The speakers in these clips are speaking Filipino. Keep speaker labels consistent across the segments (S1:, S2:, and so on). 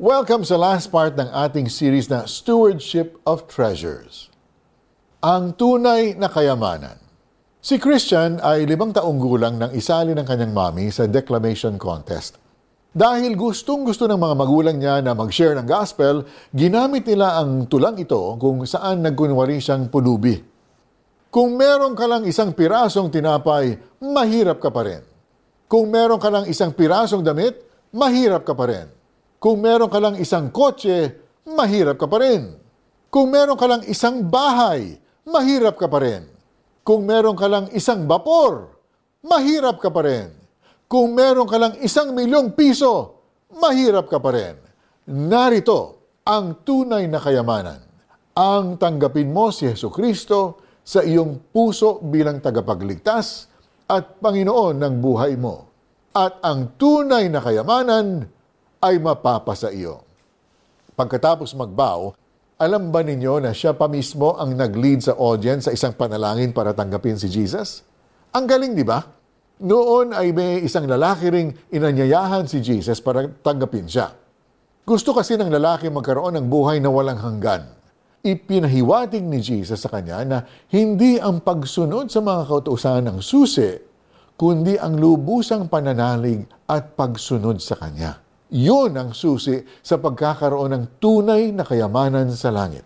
S1: Welcome sa last part ng ating series na Stewardship of Treasures. Ang tunay na kayamanan. Si Christian ay limang taong gulang nang isali ng kanyang mami sa declamation contest. Dahil gustong gusto ng mga magulang niya na mag-share ng gospel, ginamit nila ang tulang ito kung saan nagkunwari siyang pulubi. Kung meron ka lang isang pirasong tinapay, mahirap ka pa rin. Kung meron ka lang isang pirasong damit, mahirap ka pa rin. Kung meron ka lang isang kotse, mahirap ka pa rin. Kung meron ka lang isang bahay, mahirap ka pa rin. Kung meron ka lang isang bapor, mahirap ka pa rin. Kung meron ka lang isang milyong piso, mahirap ka pa rin. Narito ang tunay na kayamanan. Ang tanggapin mo si Yesu Kristo sa iyong puso bilang tagapagligtas at Panginoon ng buhay mo. At ang tunay na kayamanan ay mapapasa iyo. Pagkatapos magbow, alam ba ninyo na siya pa mismo ang nag-lead sa audience sa isang panalangin para tanggapin si Jesus? Ang galing, di ba? Noon ay may isang lalaki ring inanyayahan si Jesus para tanggapin siya. Gusto kasi ng lalaki magkaroon ng buhay na walang hanggan. Ipinahiwatig ni Jesus sa kanya na hindi ang pagsunod sa mga kautusan ng susi, kundi ang lubusang pananalig at pagsunod sa kanya. Yun ang susi sa pagkakaroon ng tunay na kayamanan sa langit.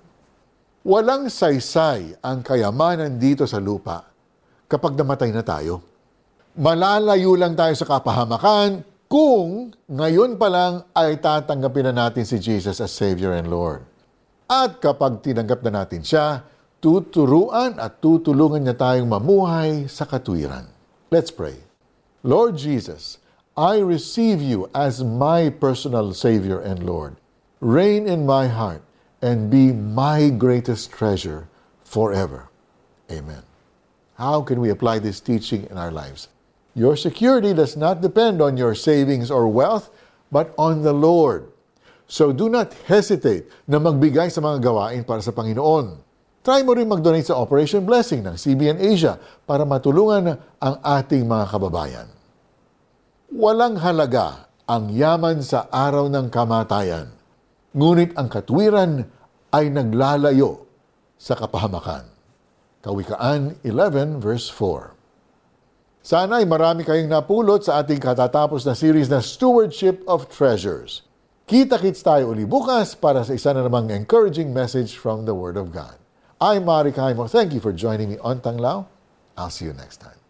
S1: Walang saysay ang kayamanan dito sa lupa kapag namatay na tayo malalayo lang tayo sa kapahamakan kung ngayon pa lang ay tatanggapin na natin si Jesus as Savior and Lord. At kapag tinanggap na natin siya, tuturuan at tutulungan niya tayong mamuhay sa katwiran. Let's pray. Lord Jesus, I receive you as my personal Savior and Lord. Reign in my heart and be my greatest treasure forever. Amen. How can we apply this teaching in our lives? Your security does not depend on your savings or wealth, but on the Lord. So do not hesitate na magbigay sa mga gawain para sa Panginoon. Try mo rin mag-donate sa Operation Blessing ng CBN Asia para matulungan ang ating mga kababayan. Walang halaga ang yaman sa araw ng kamatayan, ngunit ang katwiran ay naglalayo sa kapahamakan. Kawikaan 11 verse 4. Sana ay marami kayong napulot sa ating katatapos na series na Stewardship of Treasures. Kita-kits tayo uli bukas para sa isa na namang encouraging message from the Word of God. I'm Mari Kaimo. Thank you for joining me on Tanglao. I'll see you next time.